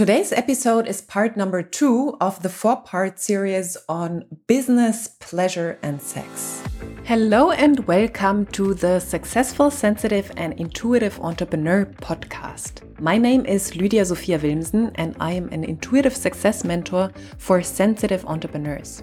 Today's episode is part number two of the four part series on business, pleasure, and sex. Hello, and welcome to the Successful, Sensitive, and Intuitive Entrepreneur podcast. My name is Lydia Sophia Wilmsen, and I am an intuitive success mentor for sensitive entrepreneurs.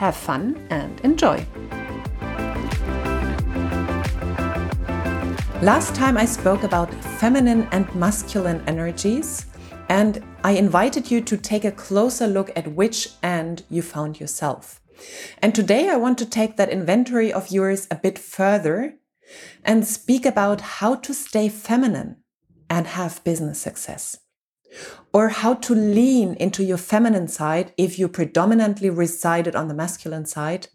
Have fun and enjoy. Last time I spoke about feminine and masculine energies, and I invited you to take a closer look at which end you found yourself. And today I want to take that inventory of yours a bit further and speak about how to stay feminine and have business success or how to lean into your feminine side if you predominantly resided on the masculine side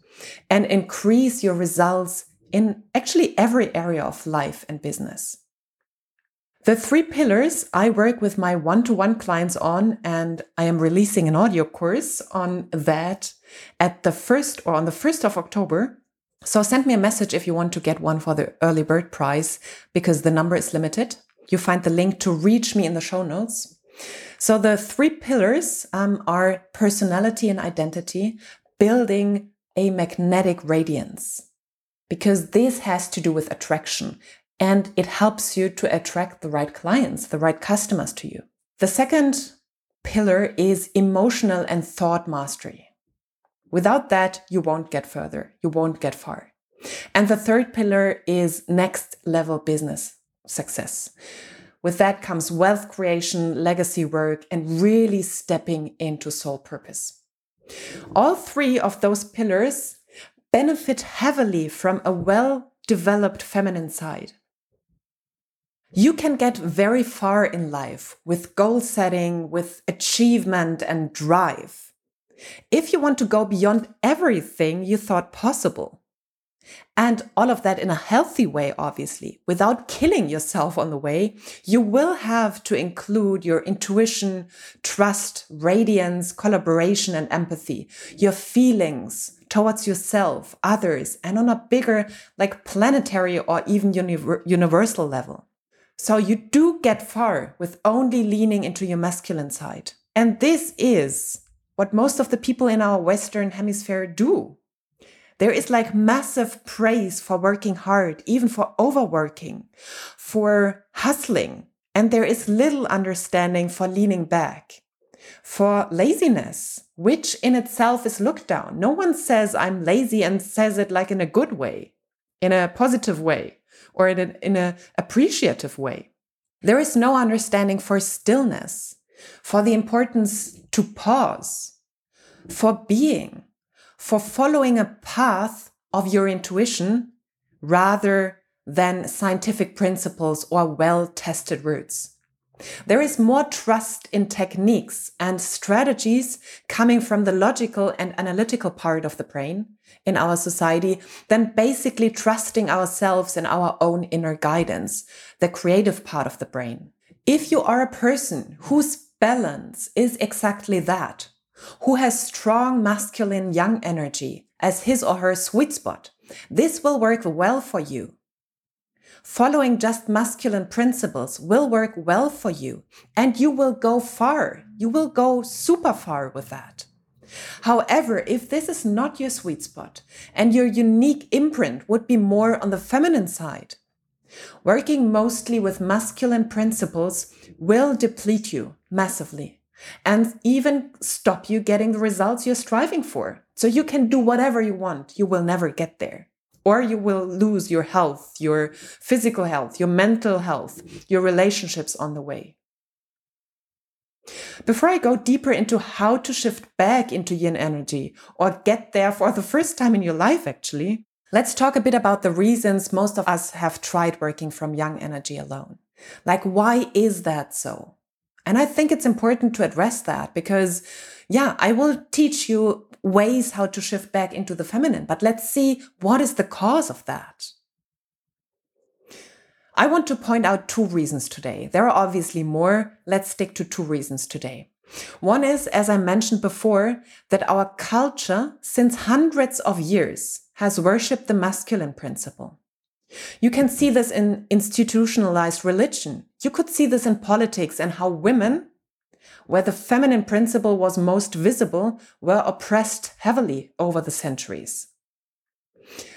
and increase your results in actually every area of life and business. The three pillars I work with my one to one clients on, and I am releasing an audio course on that at the first or on the 1st of October. So send me a message if you want to get one for the early bird prize because the number is limited. You find the link to reach me in the show notes. So the three pillars um, are personality and identity, building a magnetic radiance, because this has to do with attraction and it helps you to attract the right clients, the right customers to you. The second pillar is emotional and thought mastery. Without that, you won't get further. You won't get far. And the third pillar is next level business success. With that comes wealth creation, legacy work, and really stepping into soul purpose. All three of those pillars benefit heavily from a well developed feminine side. You can get very far in life with goal setting, with achievement and drive. If you want to go beyond everything you thought possible, and all of that in a healthy way, obviously, without killing yourself on the way, you will have to include your intuition, trust, radiance, collaboration, and empathy, your feelings towards yourself, others, and on a bigger, like planetary or even universal level. So you do get far with only leaning into your masculine side. And this is what most of the people in our Western hemisphere do. There is like massive praise for working hard, even for overworking, for hustling. And there is little understanding for leaning back, for laziness, which in itself is looked down. No one says I'm lazy and says it like in a good way, in a positive way, or in an in a appreciative way. There is no understanding for stillness, for the importance to pause, for being, for following a path of your intuition rather than scientific principles or well tested routes. There is more trust in techniques and strategies coming from the logical and analytical part of the brain in our society than basically trusting ourselves and our own inner guidance, the creative part of the brain. If you are a person whose balance is exactly that, who has strong masculine yang energy as his or her sweet spot. This will work well for you. Following just masculine principles will work well for you and you will go far. You will go super far with that. However, if this is not your sweet spot and your unique imprint would be more on the feminine side, working mostly with masculine principles will deplete you massively and even stop you getting the results you're striving for. So you can do whatever you want, you will never get there. Or you will lose your health, your physical health, your mental health, your relationships on the way. Before I go deeper into how to shift back into yin energy or get there for the first time in your life, actually, let's talk a bit about the reasons most of us have tried working from yang energy alone. Like, why is that so? And I think it's important to address that because, yeah, I will teach you ways how to shift back into the feminine, but let's see what is the cause of that. I want to point out two reasons today. There are obviously more. Let's stick to two reasons today. One is, as I mentioned before, that our culture, since hundreds of years, has worshipped the masculine principle. You can see this in institutionalized religion. You could see this in politics and how women, where the feminine principle was most visible, were oppressed heavily over the centuries.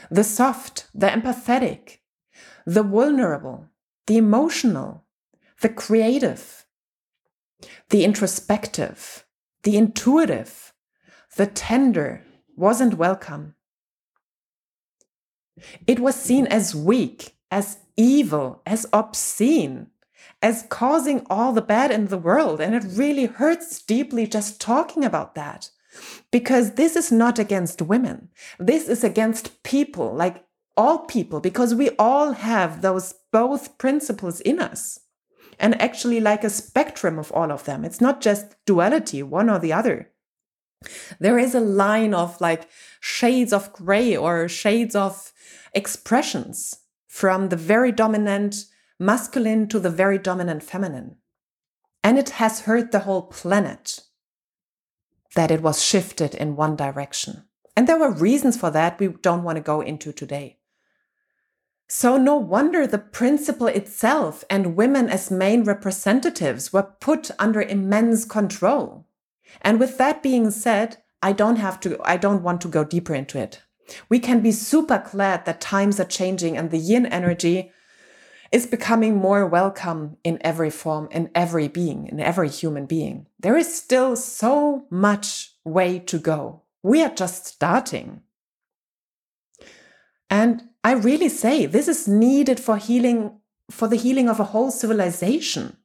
The soft, the empathetic, the vulnerable, the emotional, the creative, the introspective, the intuitive, the tender wasn't welcome. It was seen as weak, as evil, as obscene, as causing all the bad in the world. And it really hurts deeply just talking about that. Because this is not against women. This is against people, like all people, because we all have those both principles in us. And actually, like a spectrum of all of them. It's not just duality, one or the other. There is a line of like shades of gray or shades of expressions from the very dominant masculine to the very dominant feminine. And it has hurt the whole planet that it was shifted in one direction. And there were reasons for that we don't want to go into today. So, no wonder the principle itself and women as main representatives were put under immense control. And with that being said, I don't have to, I don't want to go deeper into it. We can be super glad that times are changing and the yin energy is becoming more welcome in every form, in every being, in every human being. There is still so much way to go. We are just starting. And I really say this is needed for healing, for the healing of a whole civilization.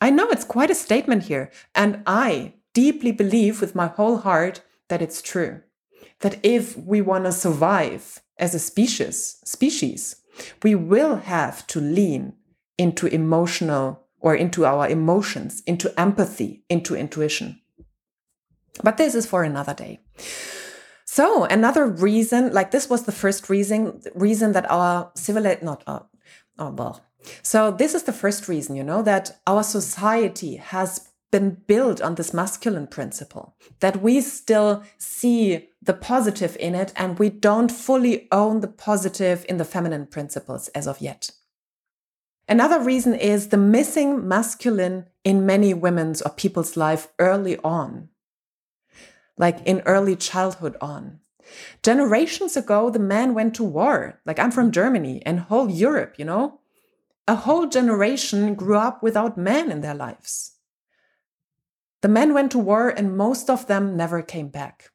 I know it's quite a statement here, and I deeply believe with my whole heart that it's true that if we want to survive as a species, species, we will have to lean into emotional or into our emotions, into empathy, into intuition. But this is for another day. So another reason, like this was the first reason, reason that our civil, not, our, oh well. So this is the first reason, you know, that our society has been built on this masculine principle, that we still see the positive in it and we don't fully own the positive in the feminine principles as of yet. Another reason is the missing masculine in many women's or people's life early on, like in early childhood on. Generations ago, the man went to war. Like I'm from Germany and whole Europe, you know? A whole generation grew up without men in their lives. The men went to war and most of them never came back.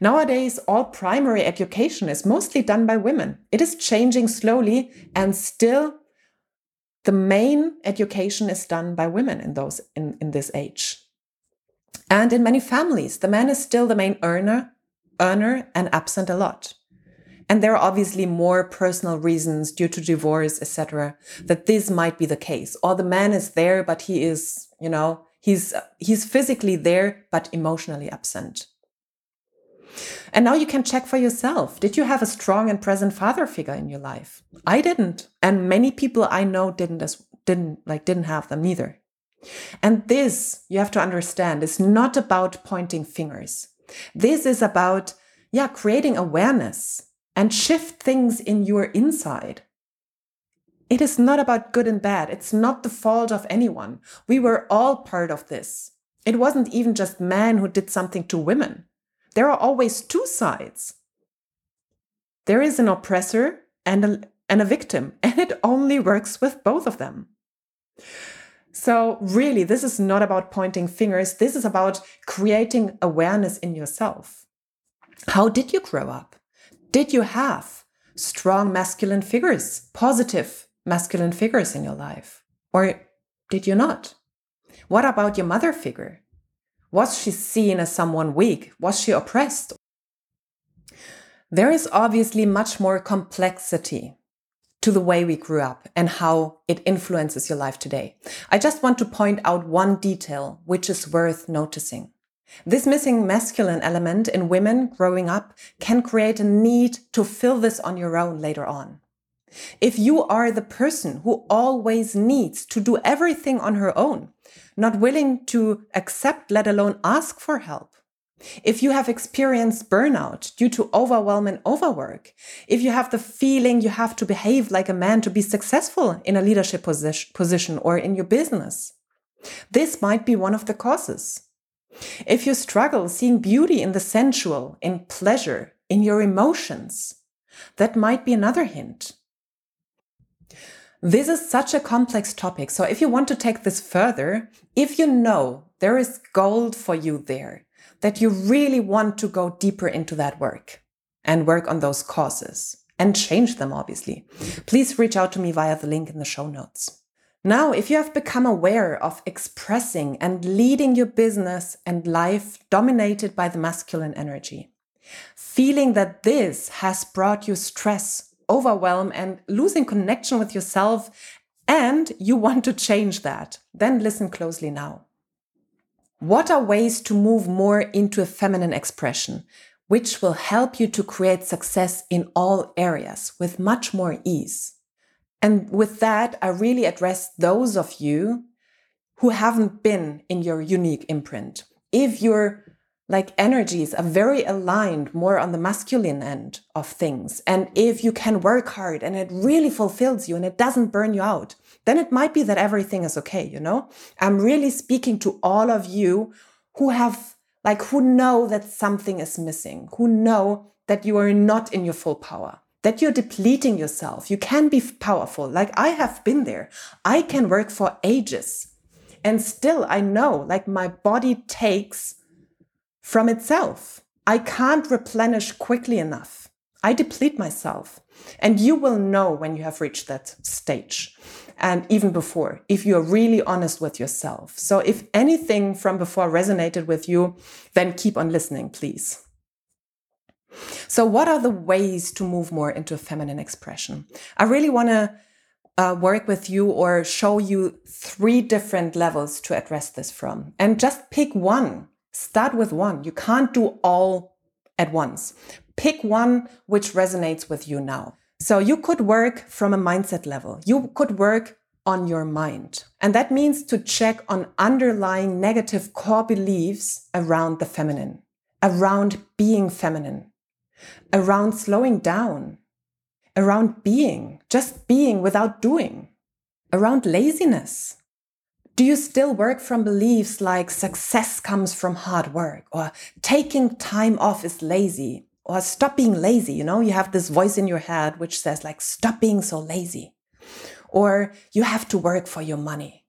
Nowadays, all primary education is mostly done by women. It is changing slowly, and still, the main education is done by women in those in, in this age. And in many families, the man is still the main earner, earner and absent a lot. And there are obviously more personal reasons due to divorce, etc., that this might be the case. Or the man is there, but he is, you know, He's, he's physically there, but emotionally absent. And now you can check for yourself. Did you have a strong and present father figure in your life? I didn't. And many people I know didn't as didn't like didn't have them neither. And this, you have to understand, is not about pointing fingers. This is about, yeah, creating awareness and shift things in your inside. It is not about good and bad. It's not the fault of anyone. We were all part of this. It wasn't even just men who did something to women. There are always two sides. There is an oppressor and a, and a victim, and it only works with both of them. So, really, this is not about pointing fingers. This is about creating awareness in yourself. How did you grow up? Did you have strong masculine figures, positive masculine figures in your life? Or did you not? What about your mother figure? Was she seen as someone weak? Was she oppressed? There is obviously much more complexity to the way we grew up and how it influences your life today. I just want to point out one detail which is worth noticing. This missing masculine element in women growing up can create a need to fill this on your own later on. If you are the person who always needs to do everything on her own, not willing to accept, let alone ask for help, if you have experienced burnout due to overwhelm and overwork, if you have the feeling you have to behave like a man to be successful in a leadership position or in your business, this might be one of the causes. If you struggle seeing beauty in the sensual, in pleasure, in your emotions, that might be another hint. This is such a complex topic. So if you want to take this further, if you know there is gold for you there, that you really want to go deeper into that work and work on those causes and change them, obviously, please reach out to me via the link in the show notes. Now, if you have become aware of expressing and leading your business and life dominated by the masculine energy, feeling that this has brought you stress, overwhelm, and losing connection with yourself, and you want to change that, then listen closely now. What are ways to move more into a feminine expression, which will help you to create success in all areas with much more ease? And with that, I really address those of you who haven't been in your unique imprint. If your like energies are very aligned more on the masculine end of things, and if you can work hard and it really fulfills you and it doesn't burn you out, then it might be that everything is okay, you know? I'm really speaking to all of you who have, like, who know that something is missing, who know that you are not in your full power, that you're depleting yourself. You can be powerful. Like, I have been there. I can work for ages. And still, I know, like, my body takes from itself. I can't replenish quickly enough. I deplete myself. And you will know when you have reached that stage and even before, if you're really honest with yourself. So if anything from before resonated with you, then keep on listening, please. So, what are the ways to move more into feminine expression? I really want to uh, work with you or show you three different levels to address this from. And just pick one. Start with one. You can't do all at once. Pick one which resonates with you now. So you could work from a mindset level. You could work on your mind. And that means to check on underlying negative core beliefs around the feminine, around being feminine, around slowing down, around being, just being without doing, around laziness. Do you still work from beliefs like success comes from hard work or taking time off is lazy or stop being lazy. You know, you have this voice in your head which says, like, stop being so lazy. Or you have to work for your money.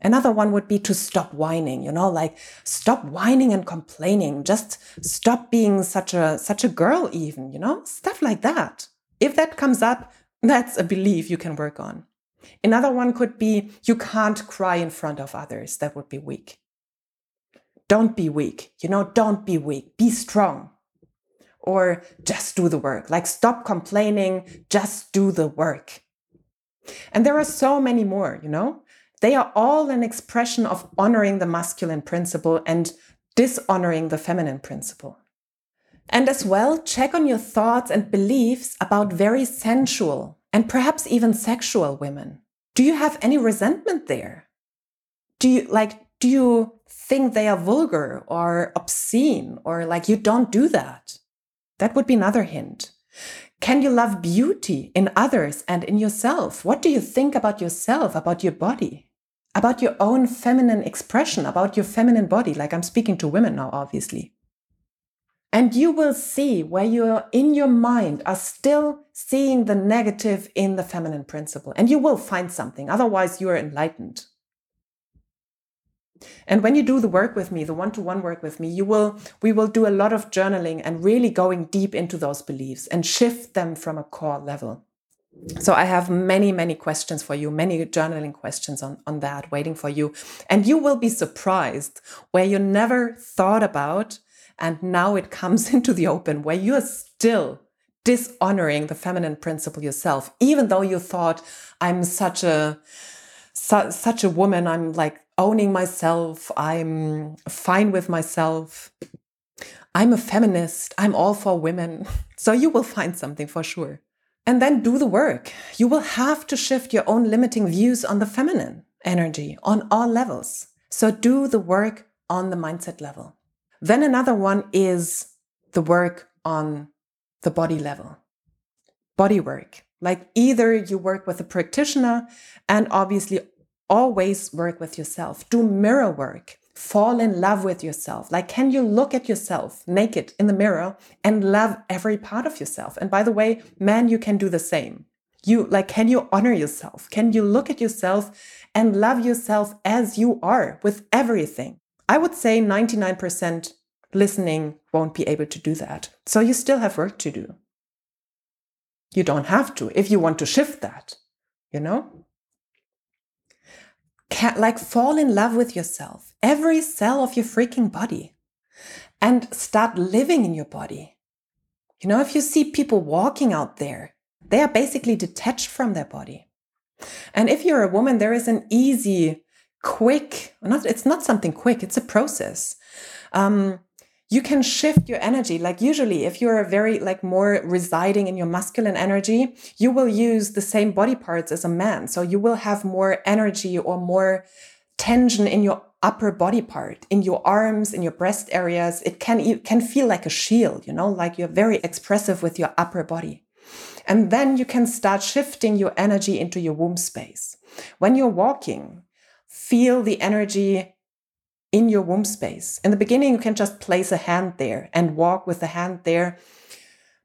Another one would be to stop whining, you know, like stop whining and complaining. Just stop being such a such a girl even, you know? Stuff like that. If that comes up, that's a belief you can work on. Another one could be you can't cry in front of others. That would be weak. Don't be weak. You know, don't be weak. Be strong or just do the work. Like, stop complaining, just do the work. And there are so many more, you know? They are all an expression of honoring the masculine principle and dishonoring the feminine principle. And as well, check on your thoughts and beliefs about very sensual and perhaps even sexual women. Do you have any resentment there? Do you like, do you think they are vulgar or obscene or like you don't do that? That would be another hint. Can you love beauty in others and in yourself? What do you think about yourself, about your body, about your own feminine expression, about your feminine body? Like I'm speaking to women now, obviously. And you will see where you are in your mind are still seeing the negative in the feminine principle. And you will find something. Otherwise, you are enlightened. And when you do the work with me, the one-to-one work with me, you will we will do a lot of journaling and really going deep into those beliefs and shift them from a core level. So I have many, many questions for you, many journaling questions on, on that waiting for you. And you will be surprised where you never thought about and now it comes into the open, where you're still dishonoring the feminine principle yourself, even though you thought, I'm such a, su- such a woman, I'm like owning myself, I'm fine with myself. I'm a feminist, I'm all for women. So you will find something for sure. And then do the work. You will have to shift your own limiting views on the feminine energy on all levels. So do the work on the mindset level. Then another one is the work on the body level. Body work. Like either you work with a practitioner and obviously always work with yourself. Do mirror work. Fall in love with yourself. Like, can you look at yourself naked in the mirror and love every part of yourself? And by the way, man, you can do the same. You like, can you honor yourself? Can you look at yourself and love yourself as you are with everything? I would say 99% listening won't be able to do that. So you still have work to do. You don't have to if you want to shift that, you know? Can, like fall in love with yourself, every cell of your freaking body, and start living in your body. You know, if you see people walking out there, they are basically detached from their body. And if you're a woman, there is an easy, quick, not, it's not something quick, it's a process. Um, you can shift your energy. Like usually if you're very like more residing in your masculine energy you will use the same body parts as a man. So you will have more energy or more tension in your upper body part in your arms in your breast areas. It can it can feel like a shield you know like you're very expressive with your upper body. And then you can start shifting your energy into your womb space. When you're walking feel the energy in your womb space. In the beginning, you can just place a hand there and walk with the hand there,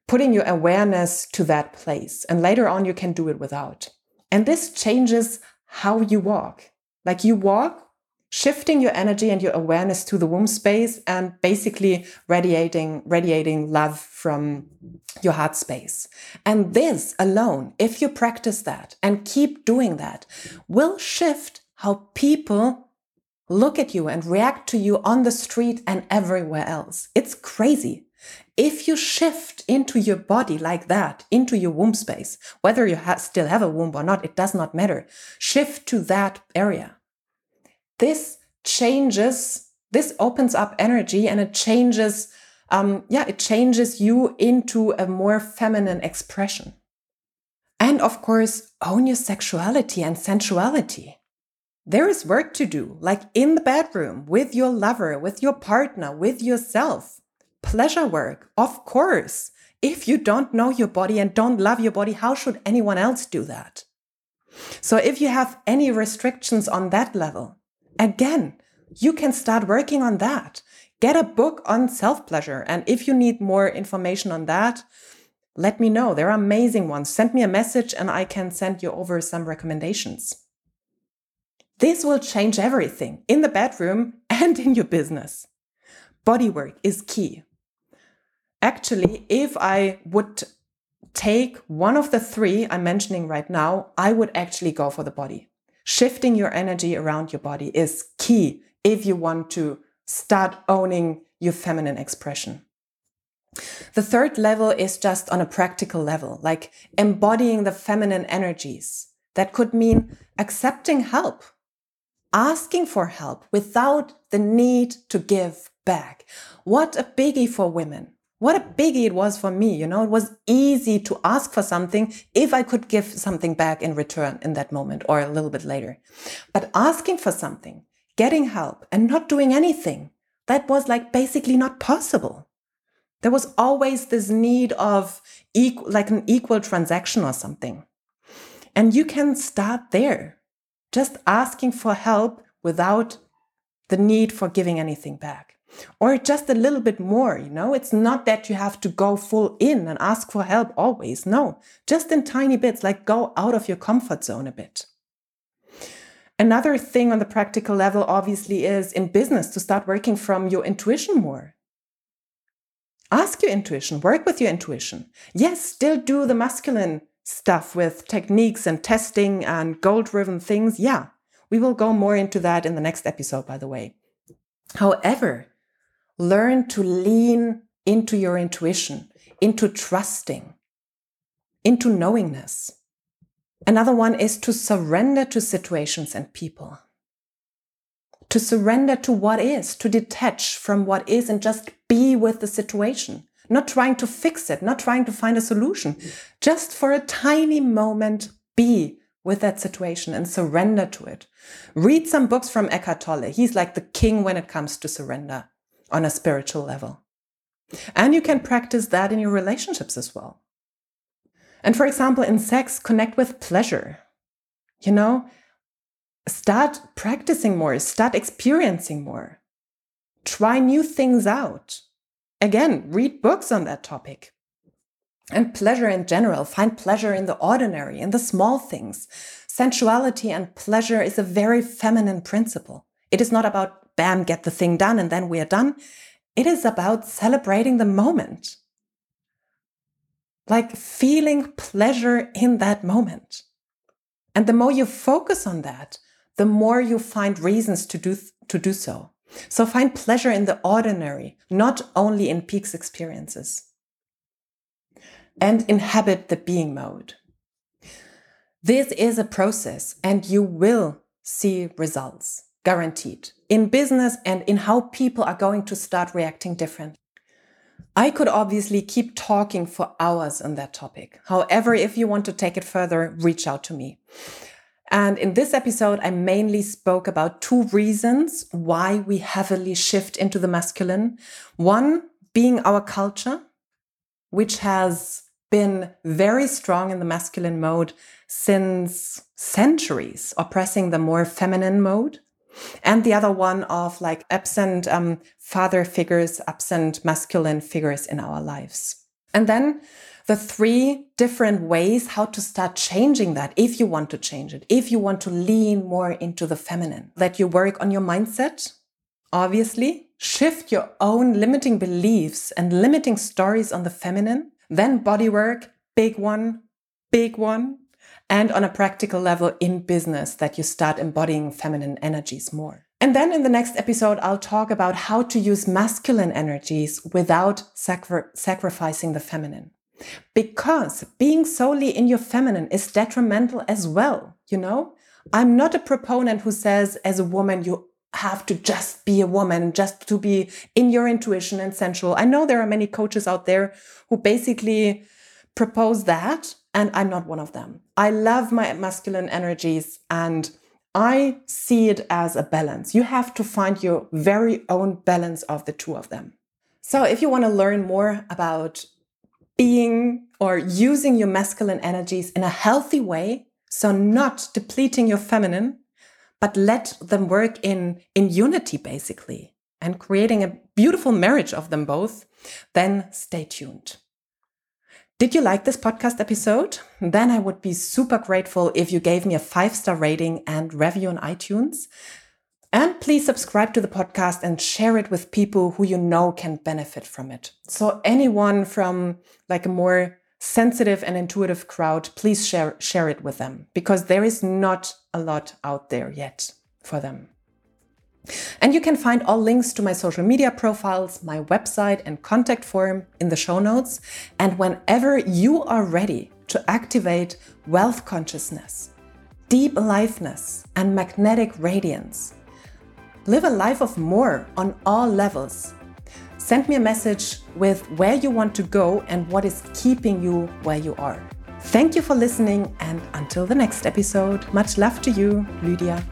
putting your awareness to that place. And later on, you can do it without. And this changes how you walk. Like you walk, shifting your energy and your awareness to the womb space and basically radiating, radiating love from your heart space. And this alone, if you practice that and keep doing that, will shift how people look at you and react to you on the street and everywhere else. It's crazy. If you shift into your body like that, into your womb space, whether you ha still have a womb or not, it does not matter. Shift to that area. This changes, this opens up energy and it changes, um, yeah, it changes you into a more feminine expression. And of course, own your sexuality and sensuality. There is work to do, like in the bedroom, with your lover, with your partner, with yourself. Pleasure work, of course. If you don't know your body and don't love your body, how should anyone else do that? So if you have any restrictions on that level, again, you can start working on that. Get a book on self pleasure. And if you need more information on that, let me know. There are amazing ones. Send me a message and I can send you over some recommendations. This will change everything in the bedroom and in your business. Bodywork is key. Actually, if I would take one of the three I'm mentioning right now, I would actually go for the body. Shifting your energy around your body is key if you want to start owning your feminine expression. The third level is just on a practical level, like embodying the feminine energies. That could mean accepting help asking for help without the need to give back. What a biggie for women. What a biggie it was for me. You know, it was easy to ask for something if I could give something back in return in that moment or a little bit later. But asking for something, getting help and not doing anything, that was like basically not possible. There was always this need of like an equal transaction or something. And you can start there just asking for help without the need for giving anything back. Or just a little bit more, you know? It's not that you have to go full in and ask for help always. No, just in tiny bits, like go out of your comfort zone a bit. Another thing on the practical level, obviously, is in business to start working from your intuition more. Ask your intuition, work with your intuition. Yes, still do the masculine stuff with techniques and testing and goal driven things, yeah, we will go more into that in the next episode, by the way. However, learn to lean into your intuition, into trusting, into knowingness. Another one is to surrender to situations and people. To surrender to what is, to detach from what is and just be with the situation, not trying to fix it, not trying to find a solution. Just for a tiny moment, be with that situation and surrender to it. Read some books from Eckhart Tolle. He's like the king when it comes to surrender on a spiritual level. And you can practice that in your relationships as well. And for example, in sex, connect with pleasure. You know, start practicing more, start experiencing more, try new things out. Again, read books on that topic. And pleasure in general, find pleasure in the ordinary, in the small things. Sensuality and pleasure is a very feminine principle. It is not about, bam, get the thing done and then we are done. It is about celebrating the moment like feeling pleasure in that moment. And the more you focus on that, the more you find reasons to do, to do so. So find pleasure in the ordinary, not only in peaks experiences. And inhabit the being mode. This is a process and you will see results, guaranteed, in business and in how people are going to start reacting differently. I could obviously keep talking for hours on that topic. However, if you want to take it further, reach out to me. And in this episode, I mainly spoke about two reasons why we heavily shift into the masculine. One being our culture, which has been very strong in the masculine mode since centuries, oppressing the more feminine mode and the other one of like absent um, father figures, absent masculine figures in our lives. And then the three different ways how to start changing that if you want to change it, if you want to lean more into the feminine, that you work on your mindset, obviously, shift your own limiting beliefs and limiting stories on the feminine, then body work, big one, big one, and on a practical level in business that you start embodying feminine energies more. And then in the next episode, I'll talk about how to use masculine energies without sacri- sacrificing the feminine. Because being solely in your feminine is detrimental as well, you know? I'm not a proponent who says, as a woman, you have to just be a woman, just to be in your intuition and sensual. I know there are many coaches out there who basically propose that and I'm not one of them. I love my masculine energies and I see it as a balance. You have to find your very own balance of the two of them. So, if you want to learn more about being or using your masculine energies in a healthy way, so not depleting your feminine, but let them work in, in unity basically and creating a beautiful marriage of them both, then stay tuned. Did you like this podcast episode? Then I would be super grateful if you gave me a five star rating and review on iTunes. And please subscribe to the podcast and share it with people who you know can benefit from it. So anyone from like a more sensitive and intuitive crowd, please share, share it with them because there is not a lot out there yet for them. And you can find all links to my social media profiles, my website, and contact form in the show notes. And whenever you are ready to activate wealth consciousness, deep aliveness, and magnetic radiance, live a life of more on all levels. Send me a message with where you want to go and what is keeping you where you are. Thank you for listening, and until the next episode, much love to you, Lydia.